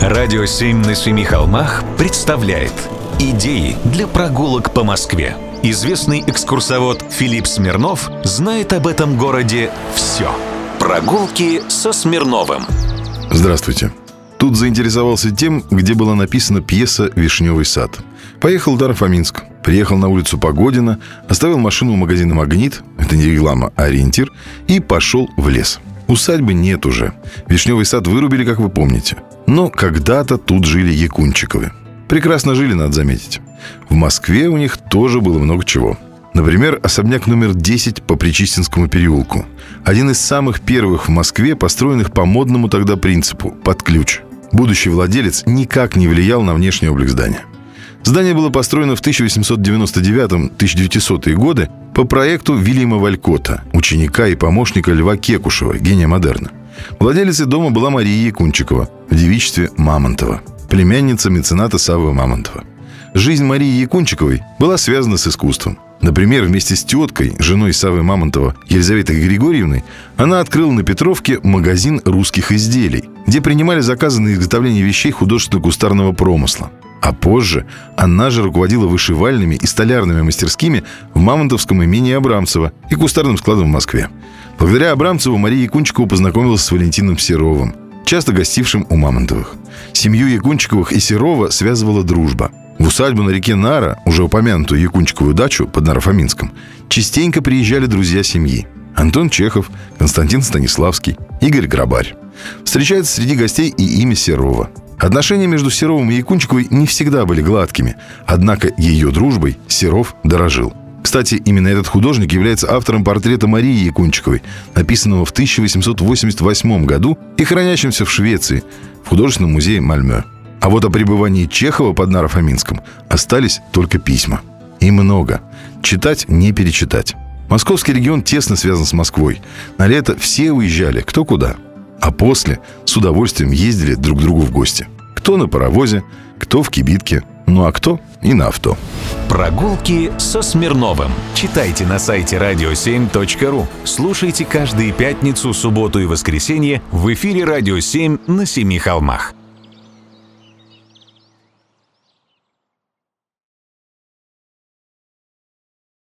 Радио «Семь на семи холмах» представляет Идеи для прогулок по Москве. Известный экскурсовод Филипп Смирнов знает об этом городе все. Прогулки со Смирновым. Здравствуйте. Тут заинтересовался тем, где была написана пьеса «Вишневый сад». Поехал до Рафаминск, приехал на улицу Погодина, оставил машину у магазина «Магнит», это не реклама, а ориентир, и пошел в лес. Усадьбы нет уже. Вишневый сад вырубили, как вы помните. Но когда-то тут жили Якунчиковы. Прекрасно жили, надо заметить. В Москве у них тоже было много чего. Например, особняк номер 10 по Причистинскому переулку. Один из самых первых в Москве, построенных по модному тогда принципу – под ключ. Будущий владелец никак не влиял на внешний облик здания. Здание было построено в 1899-1900 годы по проекту Вильяма Валькота, ученика и помощника Льва Кекушева, гения модерна. Владелицей дома была Мария Якунчикова в девичестве Мамонтова, племянница мецената Савы Мамонтова. Жизнь Марии Якунчиковой была связана с искусством. Например, вместе с теткой, женой Савы Мамонтова Елизаветой Григорьевной, она открыла на Петровке магазин русских изделий, где принимали заказы на изготовление вещей художественно-кустарного промысла. А позже она же руководила вышивальными и столярными мастерскими в Мамонтовском имении Абрамцева и кустарным складом в Москве. Благодаря Абрамцеву Мария Якунчикова познакомилась с Валентином Серовым, часто гостившим у Мамонтовых. Семью Якунчиковых и Серова связывала дружба. В усадьбу на реке Нара, уже упомянутую Якунчиковую дачу под Нарафаминском, частенько приезжали друзья семьи. Антон Чехов, Константин Станиславский, Игорь Грабарь. Встречается среди гостей и имя Серова. Отношения между Серовым и Якунчиковой не всегда были гладкими, однако ее дружбой Серов дорожил. Кстати, именно этот художник является автором портрета Марии Якунчиковой, написанного в 1888 году и хранящимся в Швеции, в художественном музее Мальмё. А вот о пребывании Чехова под Нарафаминском остались только письма. И много. Читать не перечитать. Московский регион тесно связан с Москвой. На лето все уезжали, кто куда. А после с удовольствием ездили друг к другу в гости. Кто на паровозе, кто в кибитке, ну а кто и на авто. Прогулки со Смирновым. Читайте на сайте radio7.ru. Слушайте каждые пятницу, субботу и воскресенье в эфире «Радио 7» на Семи холмах.